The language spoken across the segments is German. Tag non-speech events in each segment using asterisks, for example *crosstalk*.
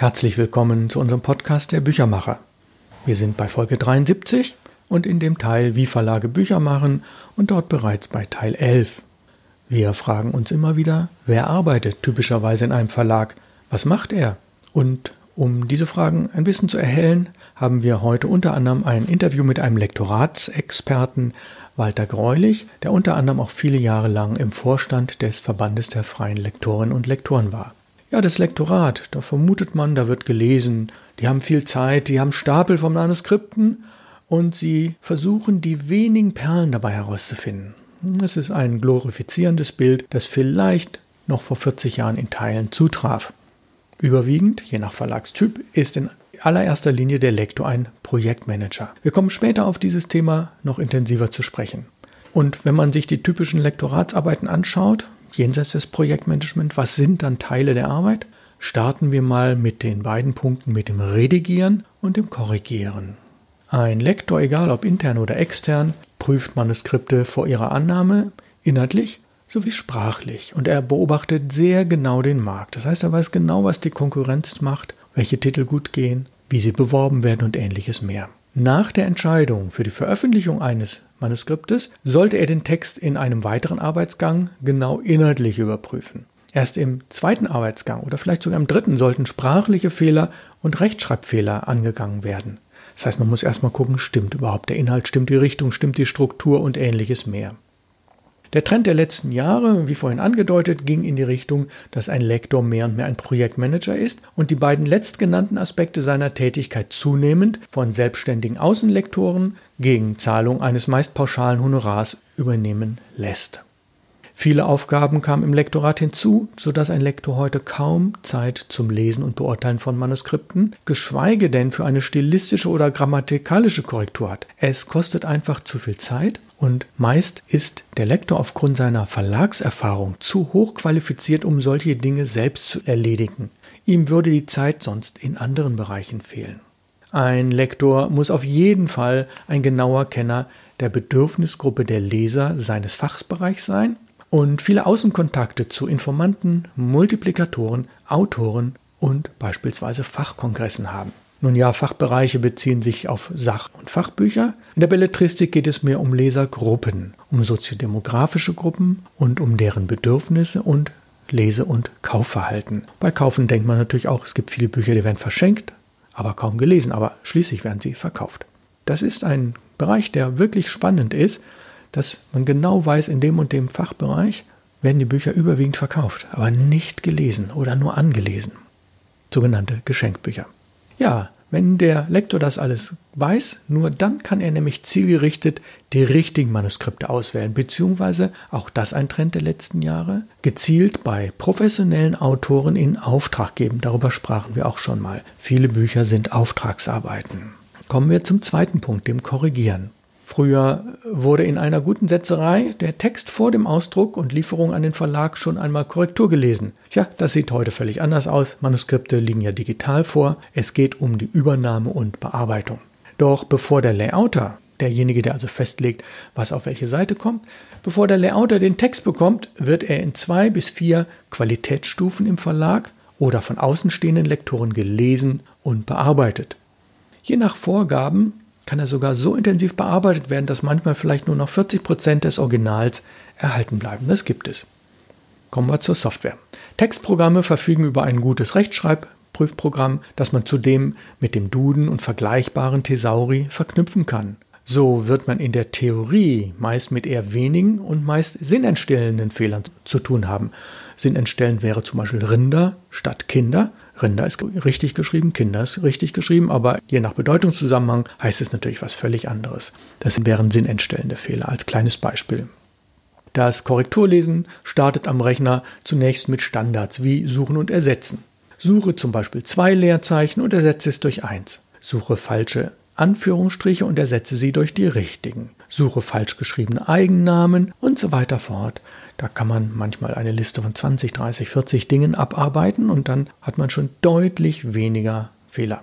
Herzlich willkommen zu unserem Podcast der Büchermacher. Wir sind bei Folge 73 und in dem Teil Wie Verlage Bücher machen und dort bereits bei Teil 11. Wir fragen uns immer wieder, wer arbeitet typischerweise in einem Verlag? Was macht er? Und um diese Fragen ein bisschen zu erhellen, haben wir heute unter anderem ein Interview mit einem Lektoratsexperten, Walter Greulich, der unter anderem auch viele Jahre lang im Vorstand des Verbandes der freien Lektorinnen und Lektoren war. Ja, das Lektorat, da vermutet man, da wird gelesen, die haben viel Zeit, die haben Stapel von Manuskripten und sie versuchen, die wenigen Perlen dabei herauszufinden. Es ist ein glorifizierendes Bild, das vielleicht noch vor 40 Jahren in Teilen zutraf. Überwiegend, je nach Verlagstyp, ist in allererster Linie der Lektor ein Projektmanager. Wir kommen später auf dieses Thema noch intensiver zu sprechen. Und wenn man sich die typischen Lektoratsarbeiten anschaut, jenseits des Projektmanagement, was sind dann Teile der Arbeit? Starten wir mal mit den beiden Punkten mit dem Redigieren und dem Korrigieren. Ein Lektor, egal ob intern oder extern, prüft Manuskripte vor ihrer Annahme inhaltlich sowie sprachlich und er beobachtet sehr genau den Markt. Das heißt, er weiß genau, was die Konkurrenz macht, welche Titel gut gehen, wie sie beworben werden und ähnliches mehr. Nach der Entscheidung für die Veröffentlichung eines Manuskriptes sollte er den Text in einem weiteren Arbeitsgang genau inhaltlich überprüfen. Erst im zweiten Arbeitsgang oder vielleicht sogar im dritten sollten sprachliche Fehler und Rechtschreibfehler angegangen werden. Das heißt, man muss erstmal gucken, stimmt überhaupt der Inhalt, stimmt die Richtung, stimmt die Struktur und ähnliches mehr. Der Trend der letzten Jahre, wie vorhin angedeutet, ging in die Richtung, dass ein Lektor mehr und mehr ein Projektmanager ist und die beiden letztgenannten Aspekte seiner Tätigkeit zunehmend von selbstständigen Außenlektoren gegen Zahlung eines meist pauschalen Honorars übernehmen lässt. Viele Aufgaben kamen im Lektorat hinzu, sodass ein Lektor heute kaum Zeit zum Lesen und Beurteilen von Manuskripten, geschweige denn für eine stilistische oder grammatikalische Korrektur hat. Es kostet einfach zu viel Zeit und meist ist der Lektor aufgrund seiner Verlagserfahrung zu hoch qualifiziert, um solche Dinge selbst zu erledigen. Ihm würde die Zeit sonst in anderen Bereichen fehlen. Ein Lektor muss auf jeden Fall ein genauer Kenner der Bedürfnisgruppe der Leser seines Fachbereichs sein und viele Außenkontakte zu Informanten, Multiplikatoren, Autoren und beispielsweise Fachkongressen haben. Nun ja, Fachbereiche beziehen sich auf Sach- und Fachbücher. In der Belletristik geht es mehr um Lesergruppen, um soziodemografische Gruppen und um deren Bedürfnisse und Lese- und Kaufverhalten. Bei Kaufen denkt man natürlich auch, es gibt viele Bücher, die werden verschenkt, aber kaum gelesen, aber schließlich werden sie verkauft. Das ist ein Bereich, der wirklich spannend ist dass man genau weiß, in dem und dem Fachbereich werden die Bücher überwiegend verkauft, aber nicht gelesen oder nur angelesen. Sogenannte Geschenkbücher. Ja, wenn der Lektor das alles weiß, nur dann kann er nämlich zielgerichtet die richtigen Manuskripte auswählen, beziehungsweise auch das ein Trend der letzten Jahre, gezielt bei professionellen Autoren in Auftrag geben. Darüber sprachen wir auch schon mal. Viele Bücher sind Auftragsarbeiten. Kommen wir zum zweiten Punkt, dem Korrigieren. Früher wurde in einer guten Setzerei der Text vor dem Ausdruck und Lieferung an den Verlag schon einmal Korrektur gelesen. Tja, das sieht heute völlig anders aus. Manuskripte liegen ja digital vor. Es geht um die Übernahme und Bearbeitung. Doch bevor der Layouter, derjenige, der also festlegt, was auf welche Seite kommt, bevor der Layouter den Text bekommt, wird er in zwei bis vier Qualitätsstufen im Verlag oder von außenstehenden Lektoren gelesen und bearbeitet. Je nach Vorgaben kann er sogar so intensiv bearbeitet werden, dass manchmal vielleicht nur noch 40 Prozent des Originals erhalten bleiben. Das gibt es. Kommen wir zur Software. Textprogramme verfügen über ein gutes Rechtschreibprüfprogramm, das man zudem mit dem Duden und vergleichbaren Thesauri verknüpfen kann. So wird man in der Theorie meist mit eher wenigen und meist sinnentstellenden Fehlern zu tun haben. Sinnentstellend wäre zum Beispiel Rinder statt Kinder Rinder ist richtig geschrieben, Kinder ist richtig geschrieben, aber je nach Bedeutungszusammenhang heißt es natürlich was völlig anderes. Das wären sinnentstellende Fehler als kleines Beispiel. Das Korrekturlesen startet am Rechner zunächst mit Standards wie Suchen und Ersetzen. Suche zum Beispiel zwei Leerzeichen und ersetze es durch eins. Suche falsche Anführungsstriche und ersetze sie durch die richtigen. Suche falsch geschriebene Eigennamen und so weiter fort. Da kann man manchmal eine Liste von 20, 30, 40 Dingen abarbeiten und dann hat man schon deutlich weniger Fehler.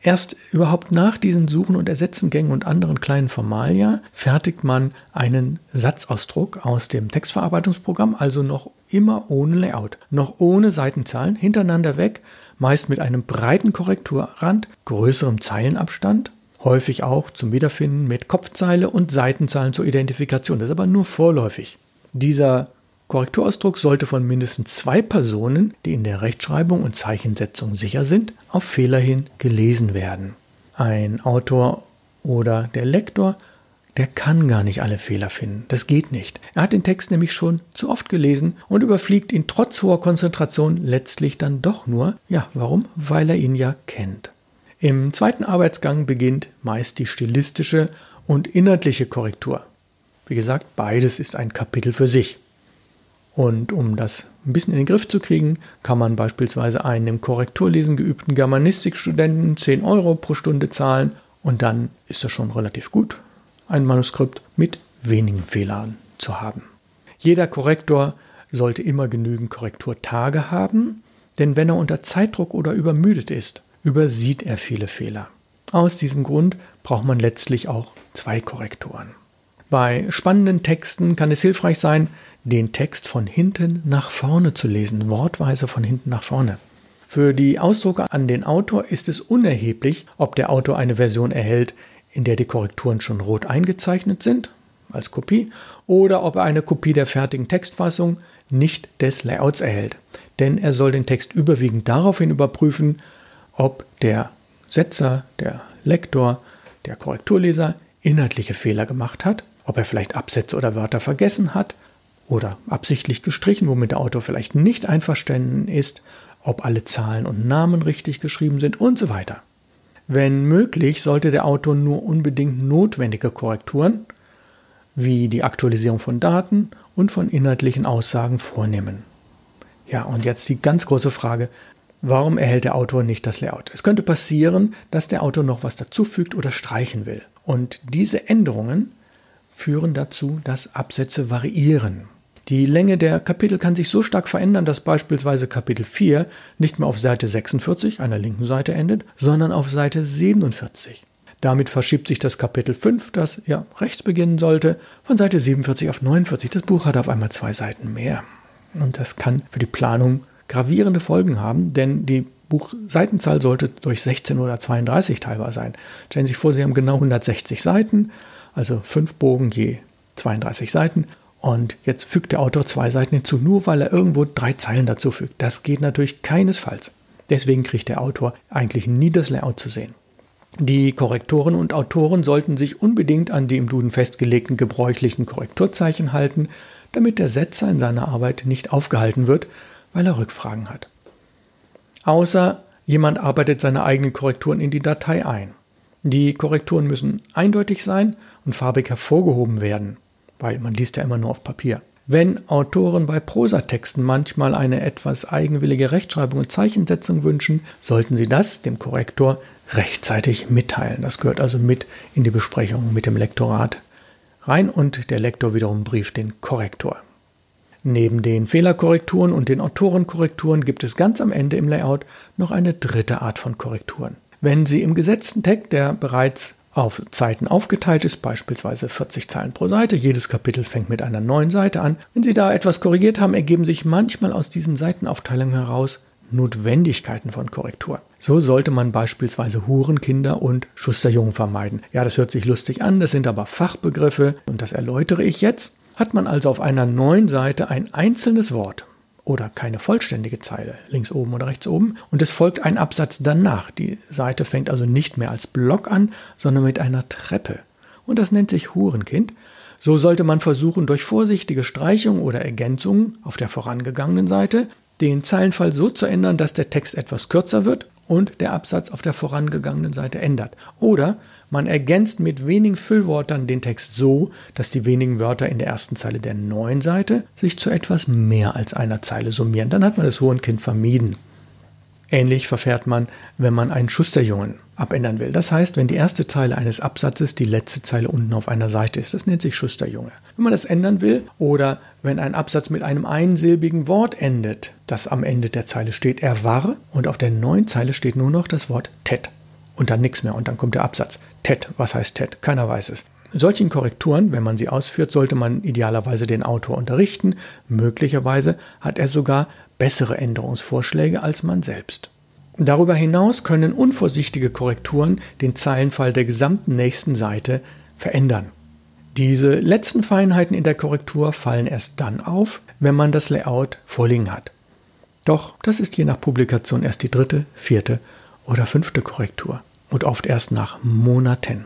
Erst überhaupt nach diesen Suchen und Ersetzengängen und anderen kleinen Formalia fertigt man einen Satzausdruck aus dem Textverarbeitungsprogramm, also noch immer ohne Layout, noch ohne Seitenzahlen, hintereinander weg, meist mit einem breiten Korrekturrand, größerem Zeilenabstand, häufig auch zum Wiederfinden mit Kopfzeile und Seitenzahlen zur Identifikation. Das ist aber nur vorläufig. Dieser Korrekturausdruck sollte von mindestens zwei Personen, die in der Rechtschreibung und Zeichensetzung sicher sind, auf Fehler hin gelesen werden. Ein Autor oder der Lektor, der kann gar nicht alle Fehler finden. Das geht nicht. Er hat den Text nämlich schon zu oft gelesen und überfliegt ihn trotz hoher Konzentration letztlich dann doch nur. Ja, warum? Weil er ihn ja kennt. Im zweiten Arbeitsgang beginnt meist die stilistische und inhaltliche Korrektur. Wie gesagt, beides ist ein Kapitel für sich. Und um das ein bisschen in den Griff zu kriegen, kann man beispielsweise einen im Korrekturlesen geübten Germanistikstudenten 10 Euro pro Stunde zahlen und dann ist das schon relativ gut, ein Manuskript mit wenigen Fehlern zu haben. Jeder Korrektor sollte immer genügend Korrekturtage haben, denn wenn er unter Zeitdruck oder übermüdet ist, übersieht er viele Fehler. Aus diesem Grund braucht man letztlich auch zwei Korrektoren. Bei spannenden Texten kann es hilfreich sein, den Text von hinten nach vorne zu lesen, wortweise von hinten nach vorne. Für die Ausdrucke an den Autor ist es unerheblich, ob der Autor eine Version erhält, in der die Korrekturen schon rot eingezeichnet sind, als Kopie, oder ob er eine Kopie der fertigen Textfassung nicht des Layouts erhält. Denn er soll den Text überwiegend daraufhin überprüfen, ob der Setzer, der Lektor, der Korrekturleser inhaltliche Fehler gemacht hat, ob er vielleicht Absätze oder Wörter vergessen hat oder absichtlich gestrichen, womit der Autor vielleicht nicht einverstanden ist, ob alle Zahlen und Namen richtig geschrieben sind und so weiter. Wenn möglich, sollte der Autor nur unbedingt notwendige Korrekturen wie die Aktualisierung von Daten und von inhaltlichen Aussagen vornehmen. Ja, und jetzt die ganz große Frage, warum erhält der Autor nicht das Layout? Es könnte passieren, dass der Autor noch was dazufügt oder streichen will. Und diese Änderungen führen dazu, dass Absätze variieren. Die Länge der Kapitel kann sich so stark verändern, dass beispielsweise Kapitel 4 nicht mehr auf Seite 46 einer linken Seite endet, sondern auf Seite 47. Damit verschiebt sich das Kapitel 5, das ja rechts beginnen sollte, von Seite 47 auf 49. Das Buch hat auf einmal zwei Seiten mehr. Und das kann für die Planung gravierende Folgen haben, denn die Buchseitenzahl sollte durch 16 oder 32 teilbar sein. Stellen Sie sich vor, Sie haben genau 160 Seiten, also fünf Bogen je 32 Seiten und jetzt fügt der Autor zwei Seiten hinzu, nur weil er irgendwo drei Zeilen dazu fügt. Das geht natürlich keinesfalls. Deswegen kriegt der Autor eigentlich nie das Layout zu sehen. Die Korrektoren und Autoren sollten sich unbedingt an die im Duden festgelegten gebräuchlichen Korrekturzeichen halten, damit der Setzer in seiner Arbeit nicht aufgehalten wird, weil er Rückfragen hat. Außer jemand arbeitet seine eigenen Korrekturen in die Datei ein. Die Korrekturen müssen eindeutig sein und farbig hervorgehoben werden weil man liest ja immer nur auf Papier. Wenn Autoren bei Prosatexten manchmal eine etwas eigenwillige Rechtschreibung und Zeichensetzung wünschen, sollten sie das dem Korrektor rechtzeitig mitteilen. Das gehört also mit in die Besprechung mit dem Lektorat rein und der Lektor wiederum brieft den Korrektor. Neben den Fehlerkorrekturen und den Autorenkorrekturen gibt es ganz am Ende im Layout noch eine dritte Art von Korrekturen. Wenn Sie im gesetzten Text, der bereits auf Seiten aufgeteilt ist, beispielsweise 40 Zeilen pro Seite. Jedes Kapitel fängt mit einer neuen Seite an. Wenn Sie da etwas korrigiert haben, ergeben sich manchmal aus diesen Seitenaufteilungen heraus Notwendigkeiten von Korrektur. So sollte man beispielsweise Hurenkinder und Schusterjungen vermeiden. Ja, das hört sich lustig an, das sind aber Fachbegriffe und das erläutere ich jetzt. Hat man also auf einer neuen Seite ein einzelnes Wort oder keine vollständige Zeile, links oben oder rechts oben, und es folgt ein Absatz danach. Die Seite fängt also nicht mehr als Block an, sondern mit einer Treppe. Und das nennt sich Hurenkind. So sollte man versuchen, durch vorsichtige Streichung oder Ergänzungen auf der vorangegangenen Seite den Zeilenfall so zu ändern, dass der Text etwas kürzer wird und der Absatz auf der vorangegangenen Seite ändert. Oder man ergänzt mit wenigen Füllwörtern den Text so, dass die wenigen Wörter in der ersten Zeile der neuen Seite sich zu etwas mehr als einer Zeile summieren. Dann hat man das Hohenkind vermieden. Ähnlich verfährt man, wenn man einen Schusterjungen abändern will. Das heißt, wenn die erste Zeile eines Absatzes die letzte Zeile unten auf einer Seite ist, das nennt sich Schusterjunge. Wenn man das ändern will oder wenn ein Absatz mit einem einsilbigen Wort endet, das am Ende der Zeile steht, er war und auf der neuen Zeile steht nur noch das Wort tet. und dann nichts mehr und dann kommt der Absatz. TED, was heißt TED? Keiner weiß es. Solchen Korrekturen, wenn man sie ausführt, sollte man idealerweise den Autor unterrichten. Möglicherweise hat er sogar bessere Änderungsvorschläge als man selbst. Darüber hinaus können unvorsichtige Korrekturen den Zeilenfall der gesamten nächsten Seite verändern. Diese letzten Feinheiten in der Korrektur fallen erst dann auf, wenn man das Layout vorliegen hat. Doch das ist je nach Publikation erst die dritte, vierte oder fünfte Korrektur und oft erst nach Monaten.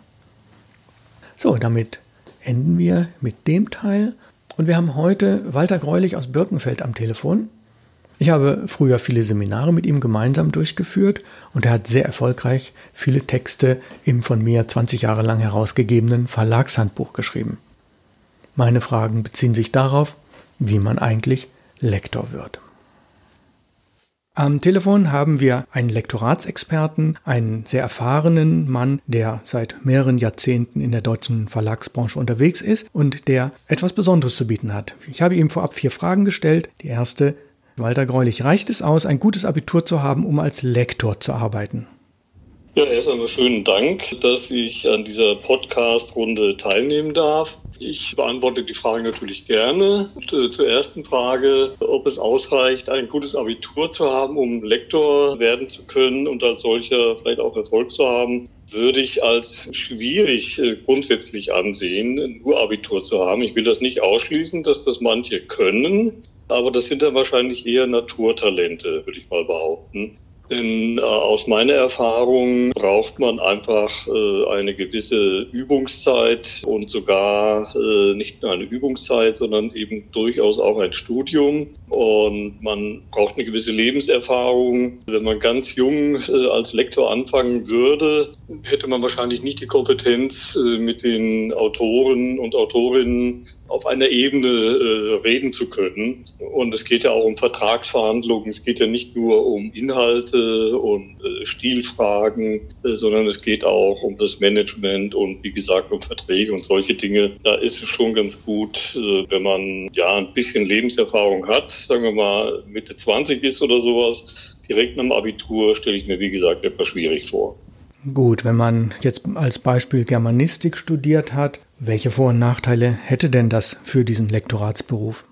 So, damit enden wir mit dem Teil und wir haben heute Walter Greulich aus Birkenfeld am Telefon. Ich habe früher viele Seminare mit ihm gemeinsam durchgeführt und er hat sehr erfolgreich viele Texte im von mir 20 Jahre lang herausgegebenen Verlagshandbuch geschrieben. Meine Fragen beziehen sich darauf, wie man eigentlich Lektor wird. Am Telefon haben wir einen Lektoratsexperten, einen sehr erfahrenen Mann, der seit mehreren Jahrzehnten in der deutschen Verlagsbranche unterwegs ist und der etwas Besonderes zu bieten hat. Ich habe ihm vorab vier Fragen gestellt. Die erste, Walter Greulich, reicht es aus, ein gutes Abitur zu haben, um als Lektor zu arbeiten? Ja, erst einmal schönen Dank, dass ich an dieser Podcast-Runde teilnehmen darf. Ich beantworte die Frage natürlich gerne. Äh, zur ersten Frage, ob es ausreicht, ein gutes Abitur zu haben, um Lektor werden zu können und als solcher vielleicht auch Erfolg zu haben, würde ich als schwierig äh, grundsätzlich ansehen, nur Abitur zu haben. Ich will das nicht ausschließen, dass das manche können. Aber das sind dann wahrscheinlich eher Naturtalente, würde ich mal behaupten. Denn äh, aus meiner Erfahrung braucht man einfach äh, eine gewisse Übungszeit und sogar äh, nicht nur eine Übungszeit, sondern eben durchaus auch ein Studium. Und man braucht eine gewisse Lebenserfahrung. Wenn man ganz jung äh, als Lektor anfangen würde, hätte man wahrscheinlich nicht die Kompetenz, äh, mit den Autoren und Autorinnen auf einer Ebene äh, reden zu können. Und es geht ja auch um Vertragsverhandlungen. Es geht ja nicht nur um Inhalte und Stilfragen, sondern es geht auch um das Management und wie gesagt um Verträge und solche Dinge. Da ist es schon ganz gut, wenn man ja ein bisschen Lebenserfahrung hat, sagen wir mal Mitte 20 ist oder sowas. Direkt nach dem Abitur stelle ich mir, wie gesagt, etwas schwierig vor. Gut, wenn man jetzt als Beispiel Germanistik studiert hat, welche Vor- und Nachteile hätte denn das für diesen Lektoratsberuf?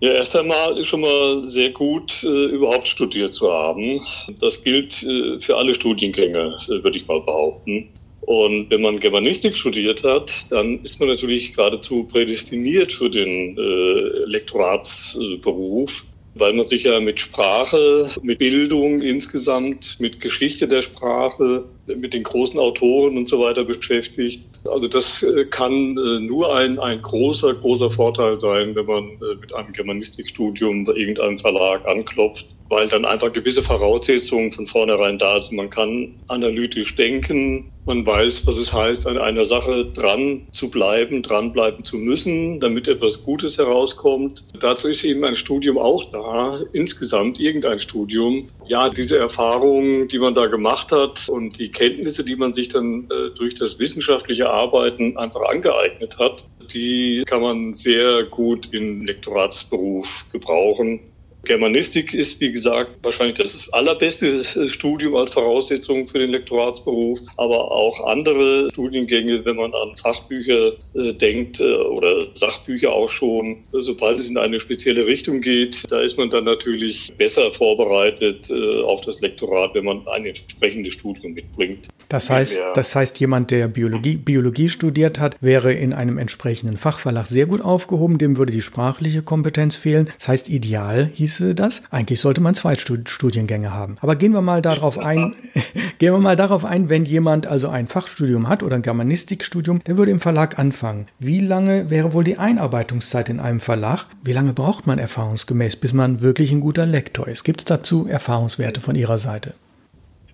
Ja, erst einmal ist schon mal sehr gut, äh, überhaupt studiert zu haben. Das gilt äh, für alle Studiengänge, äh, würde ich mal behaupten. Und wenn man Germanistik studiert hat, dann ist man natürlich geradezu prädestiniert für den äh, Lektoratsberuf weil man sich ja mit Sprache, mit Bildung insgesamt, mit Geschichte der Sprache, mit den großen Autoren und so weiter beschäftigt. Also das äh, kann äh, nur ein, ein großer, großer Vorteil sein, wenn man äh, mit einem Germanistikstudium bei irgendeinem Verlag anklopft weil dann einfach gewisse Voraussetzungen von vornherein da sind. Man kann analytisch denken, man weiß, was es heißt, an einer Sache dran zu bleiben, dranbleiben zu müssen, damit etwas Gutes herauskommt. Dazu ist eben ein Studium auch da, insgesamt irgendein Studium. Ja, diese Erfahrungen, die man da gemacht hat und die Kenntnisse, die man sich dann äh, durch das wissenschaftliche Arbeiten einfach angeeignet hat, die kann man sehr gut im Lektoratsberuf gebrauchen. Germanistik ist, wie gesagt, wahrscheinlich das allerbeste Studium als Voraussetzung für den Lektoratsberuf, aber auch andere Studiengänge, wenn man an Fachbücher äh, denkt äh, oder Sachbücher auch schon, sobald es in eine spezielle Richtung geht, da ist man dann natürlich besser vorbereitet äh, auf das Lektorat, wenn man ein entsprechendes Studium mitbringt. Das heißt, das heißt, jemand, der Biologie, Biologie studiert hat, wäre in einem entsprechenden Fachverlag sehr gut aufgehoben, dem würde die sprachliche Kompetenz fehlen. Das heißt, ideal hieß hieße das. Eigentlich sollte man zwei Studiengänge haben. Aber gehen wir mal darauf ein, *laughs* gehen wir mal darauf ein, wenn jemand also ein Fachstudium hat oder ein Germanistikstudium, der würde im Verlag anfangen. Wie lange wäre wohl die Einarbeitungszeit in einem Verlag? Wie lange braucht man erfahrungsgemäß, bis man wirklich ein guter Lektor ist? Gibt es dazu Erfahrungswerte von Ihrer Seite?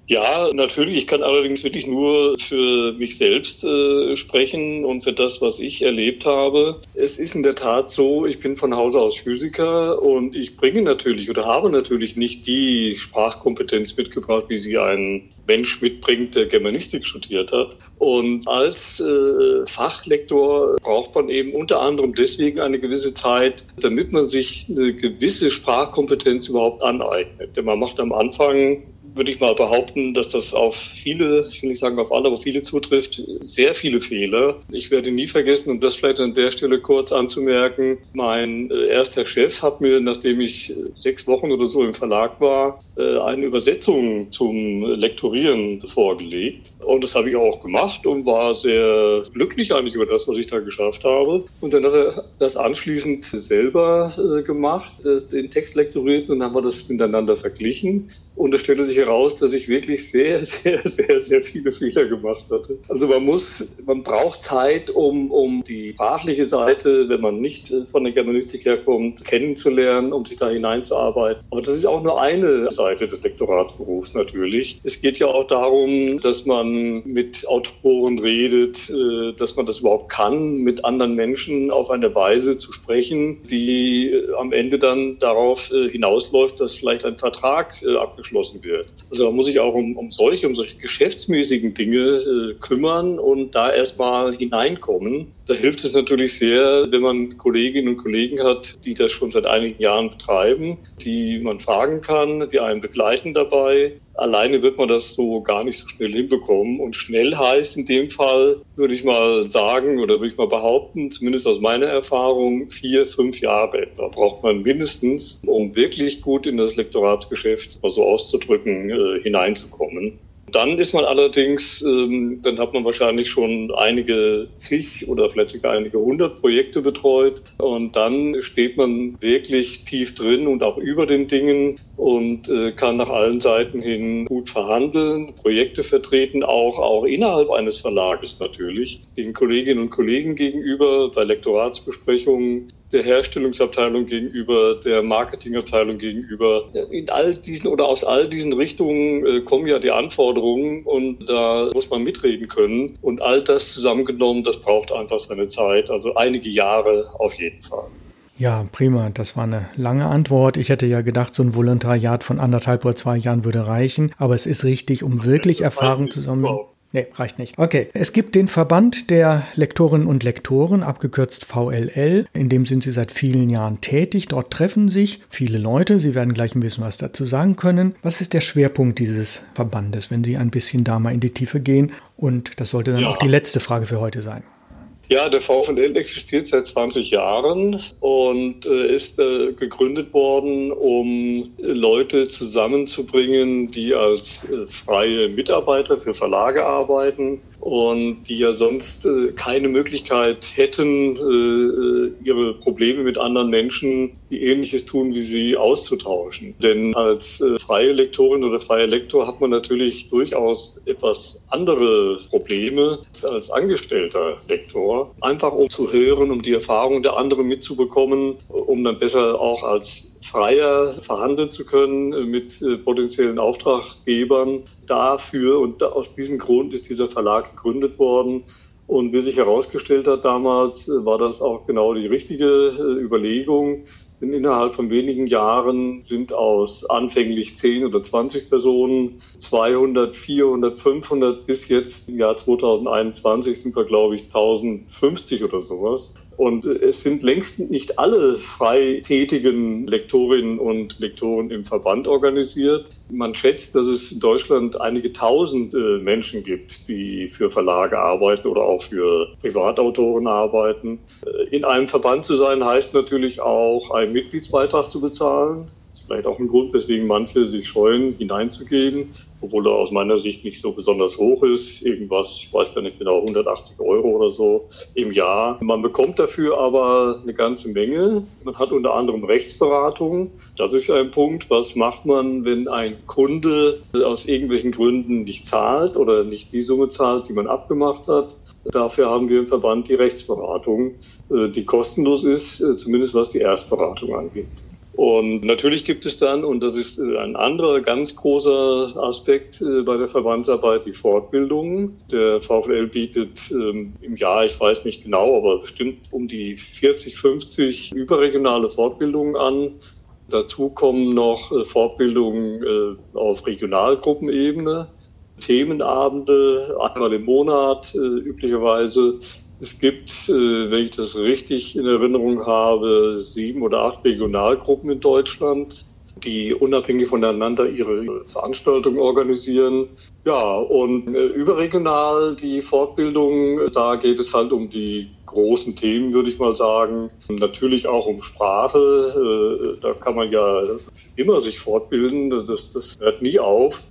Ja, natürlich. Ich kann allerdings wirklich nur für mich selbst äh, sprechen und für das, was ich erlebt habe. Es ist in der Tat so, ich bin von Hause aus Physiker und ich bringe natürlich oder habe natürlich nicht die Sprachkompetenz mitgebracht, wie sie ein Mensch mitbringt, der Germanistik studiert hat. Und als äh, Fachlektor braucht man eben unter anderem deswegen eine gewisse Zeit, damit man sich eine gewisse Sprachkompetenz überhaupt aneignet. Denn man macht am Anfang würde ich mal behaupten, dass das auf viele, ich will nicht sagen auf alle, aber viele zutrifft, sehr viele Fehler. Ich werde nie vergessen, um das vielleicht an der Stelle kurz anzumerken, mein äh, erster Chef hat mir, nachdem ich sechs Wochen oder so im Verlag war, eine Übersetzung zum Lektorieren vorgelegt. Und das habe ich auch gemacht und war sehr glücklich eigentlich über das, was ich da geschafft habe. Und dann hat er das anschließend selber gemacht, den Text lektoriert und dann haben wir das miteinander verglichen. Und es stellte sich heraus, dass ich wirklich sehr, *laughs* sehr, sehr, sehr viele Fehler gemacht hatte. Also man muss, man braucht Zeit, um, um die sprachliche Seite, wenn man nicht äh, von der Germanistik herkommt, kennenzulernen, um sich da hineinzuarbeiten. Aber das ist auch nur eine Seite des Lektoratsberufs natürlich. Es geht ja auch darum, dass man mit Autoren redet, äh, dass man das überhaupt kann, mit anderen Menschen auf eine Weise zu sprechen, die äh, am Ende dann darauf hinausläuft, dass vielleicht ein Vertrag abgeschlossen wird. Also man muss sich auch um, um solche, um solche geschäftsmäßigen Dinge äh, kümmern und da erstmal hineinkommen. Da hilft es natürlich sehr, wenn man Kolleginnen und Kollegen hat, die das schon seit einigen Jahren betreiben, die man fragen kann, die einen begleiten dabei. Alleine wird man das so gar nicht so schnell hinbekommen. Und schnell heißt in dem Fall, würde ich mal sagen oder würde ich mal behaupten, zumindest aus meiner Erfahrung, vier, fünf Jahre. Da braucht man mindestens, um wirklich gut in das Lektoratsgeschäft, mal so auszudrücken, äh, hineinzukommen. Dann ist man allerdings, ähm, dann hat man wahrscheinlich schon einige zig oder vielleicht sogar einige hundert Projekte betreut. Und dann steht man wirklich tief drin und auch über den Dingen und äh, kann nach allen Seiten hin gut verhandeln, Projekte vertreten, auch, auch innerhalb eines Verlages natürlich, den Kolleginnen und Kollegen gegenüber bei Lektoratsbesprechungen der Herstellungsabteilung gegenüber, der Marketingabteilung gegenüber. In all diesen oder aus all diesen Richtungen äh, kommen ja die Anforderungen und da muss man mitreden können. Und all das zusammengenommen, das braucht einfach seine Zeit, also einige Jahre auf jeden Fall. Ja, prima. Das war eine lange Antwort. Ich hätte ja gedacht, so ein Volontariat von anderthalb oder zwei Jahren würde reichen. Aber es ist richtig, um wirklich Erfahrung zu sammeln. Nee, reicht nicht. Okay. Es gibt den Verband der Lektorinnen und Lektoren, abgekürzt VLL. In dem sind sie seit vielen Jahren tätig. Dort treffen sich viele Leute. Sie werden gleich ein bisschen was dazu sagen können. Was ist der Schwerpunkt dieses Verbandes, wenn Sie ein bisschen da mal in die Tiefe gehen? Und das sollte dann ja. auch die letzte Frage für heute sein. Ja, der VfL existiert seit 20 Jahren und äh, ist äh, gegründet worden, um Leute zusammenzubringen, die als äh, freie Mitarbeiter für Verlage arbeiten und die ja sonst äh, keine Möglichkeit hätten, äh, äh, ihre Probleme mit anderen Menschen, die ähnliches tun wie sie, auszutauschen. Denn als äh, freie Lektorin oder freier Lektor hat man natürlich durchaus etwas andere Probleme als angestellter Lektor. Einfach um zu hören, um die Erfahrung der anderen mitzubekommen, um dann besser auch als freier verhandeln zu können äh, mit äh, potenziellen Auftraggebern dafür. Und aus diesem Grund ist dieser Verlag gegründet worden. Und wie sich herausgestellt hat damals, äh, war das auch genau die richtige Überlegung. Denn innerhalb von wenigen Jahren sind aus anfänglich 10 oder 20 Personen 200, 400, 500 bis jetzt im Jahr 2021 sind wir, glaube ich, 1050 oder sowas und es sind längst nicht alle frei tätigen Lektorinnen und Lektoren im Verband organisiert. Man schätzt, dass es in Deutschland einige tausend äh, Menschen gibt, die für Verlage arbeiten oder auch für Privatautoren arbeiten. Äh, in einem Verband zu sein heißt natürlich auch, einen Mitgliedsbeitrag zu bezahlen. Das ist vielleicht auch ein Grund, weswegen manche sich scheuen, hineinzugehen obwohl er aus meiner Sicht nicht so besonders hoch ist. Irgendwas, ich weiß gar nicht genau, 180 Euro oder so im Jahr. Man bekommt dafür aber eine ganze Menge. Man hat unter anderem Rechtsberatung. Das ist ein Punkt. Was macht man, wenn ein Kunde aus irgendwelchen Gründen nicht zahlt oder nicht die Summe zahlt, die man abgemacht hat? Dafür haben wir im Verband die Rechtsberatung, äh, die kostenlos ist, äh, zumindest was die Erstberatung angeht. Und natürlich gibt es dann, und das ist äh, ein anderer ganz großer Aspekt äh, bei der Verbandsarbeit, die Fortbildung. Der VfL bietet ähm, im Jahr, ich weiß nicht genau, aber bestimmt um die 40, 50 überregionale Fortbildungen an. Dazu kommen noch äh, Fortbildungen auf Regionalgruppenebene. Themenabende, einmal im Monat üblicherweise. Es gibt, äh, wenn ich das richtig in Erinnerung habe, sieben oder acht Regionalgruppen in Deutschland, die unabhängig voneinander ihre Veranstaltungen organisieren. Ja, und äh, überregional die Fortbildung, da geht es halt um die großen Themen, würde ich mal sagen. Natürlich auch um Sprache. Da kann man ja immer sich fortbilden. Das, das hört nie auf.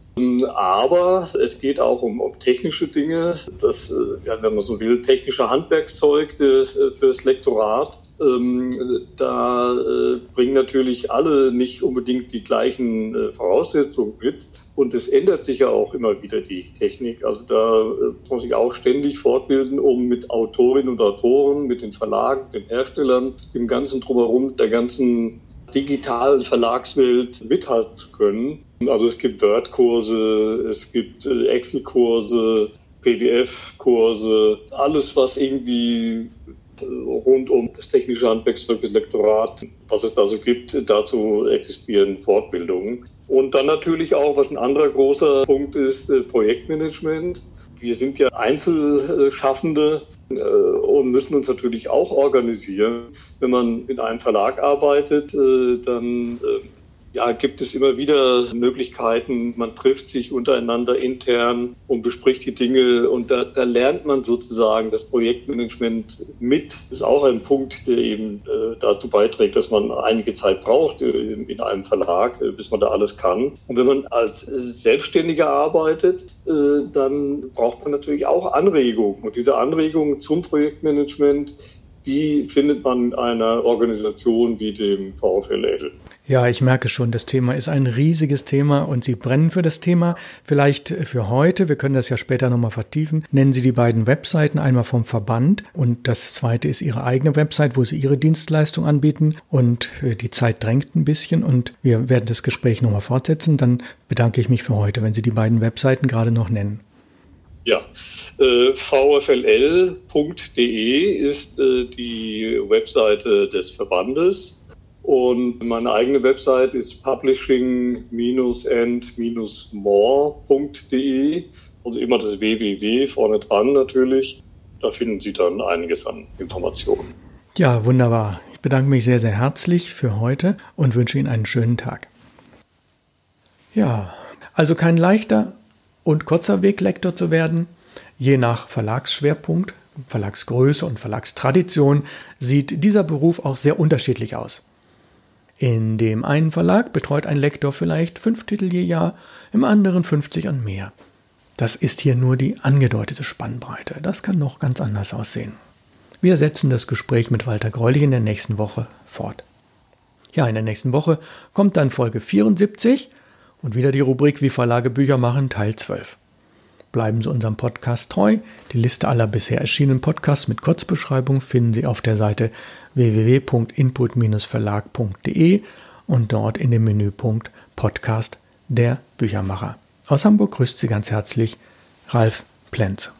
Aber es geht auch um, um technische Dinge, das, äh, ja, wenn man so will, technische Handwerkszeug äh, fürs Lektorat. Ähm, da äh, bringen natürlich alle nicht unbedingt die gleichen äh, Voraussetzungen mit. Und es ändert sich ja auch immer wieder die Technik. Also da äh, muss sich auch ständig fortbilden, um mit Autorinnen und Autoren, mit den Verlagen, den Herstellern, dem ganzen Drumherum, der ganzen digitalen Verlagswelt mithalten zu können. Also es gibt Word-Kurse, es gibt äh, Excel-Kurse, PDF-Kurse, alles, was irgendwie äh, rund um das technische Handwerkszeug, das Lektorat, was es da so gibt, dazu existieren Fortbildungen. Und dann natürlich auch, was ein anderer großer Punkt ist, äh, Projektmanagement. Wir sind ja Einzelschaffende und müssen uns natürlich auch organisieren. Wenn man in einem Verlag arbeitet, dann ja, gibt es immer wieder Möglichkeiten. Man trifft sich untereinander intern und bespricht die Dinge und da, da lernt man sozusagen das Projektmanagement mit. Ist auch ein Punkt, der eben äh, dazu beiträgt, dass man einige Zeit braucht äh, in einem Verlag, äh, bis man da alles kann. Und wenn man als Selbstständiger arbeitet, äh, dann braucht man natürlich auch Anregungen. Und diese Anregungen zum Projektmanagement, die findet man in einer Organisation wie dem VfLL. Ja, ich merke schon, das Thema ist ein riesiges Thema und Sie brennen für das Thema. Vielleicht für heute, wir können das ja später nochmal vertiefen, nennen Sie die beiden Webseiten, einmal vom Verband und das zweite ist Ihre eigene Website, wo Sie Ihre Dienstleistung anbieten und äh, die Zeit drängt ein bisschen und wir werden das Gespräch nochmal fortsetzen. Dann bedanke ich mich für heute, wenn Sie die beiden Webseiten gerade noch nennen. Ja, äh, vfll.de ist äh, die Webseite des Verbandes. Und meine eigene Website ist publishing-and-more.de. Also immer das www vorne dran natürlich. Da finden Sie dann einiges an Informationen. Ja, wunderbar. Ich bedanke mich sehr, sehr herzlich für heute und wünsche Ihnen einen schönen Tag. Ja, also kein leichter und kurzer Weg, Lektor zu werden. Je nach Verlagsschwerpunkt, Verlagsgröße und Verlagstradition sieht dieser Beruf auch sehr unterschiedlich aus. In dem einen Verlag betreut ein Lektor vielleicht fünf Titel je Jahr, im anderen 50 und mehr. Das ist hier nur die angedeutete Spannbreite. Das kann noch ganz anders aussehen. Wir setzen das Gespräch mit Walter Greulich in der nächsten Woche fort. Ja, in der nächsten Woche kommt dann Folge 74 und wieder die Rubrik Wie Verlage Bücher machen, Teil 12. Bleiben Sie unserem Podcast treu. Die Liste aller bisher erschienenen Podcasts mit Kurzbeschreibung finden Sie auf der Seite www.input-verlag.de und dort in dem Menüpunkt Podcast der Büchermacher. Aus Hamburg grüßt Sie ganz herzlich Ralf Plenz.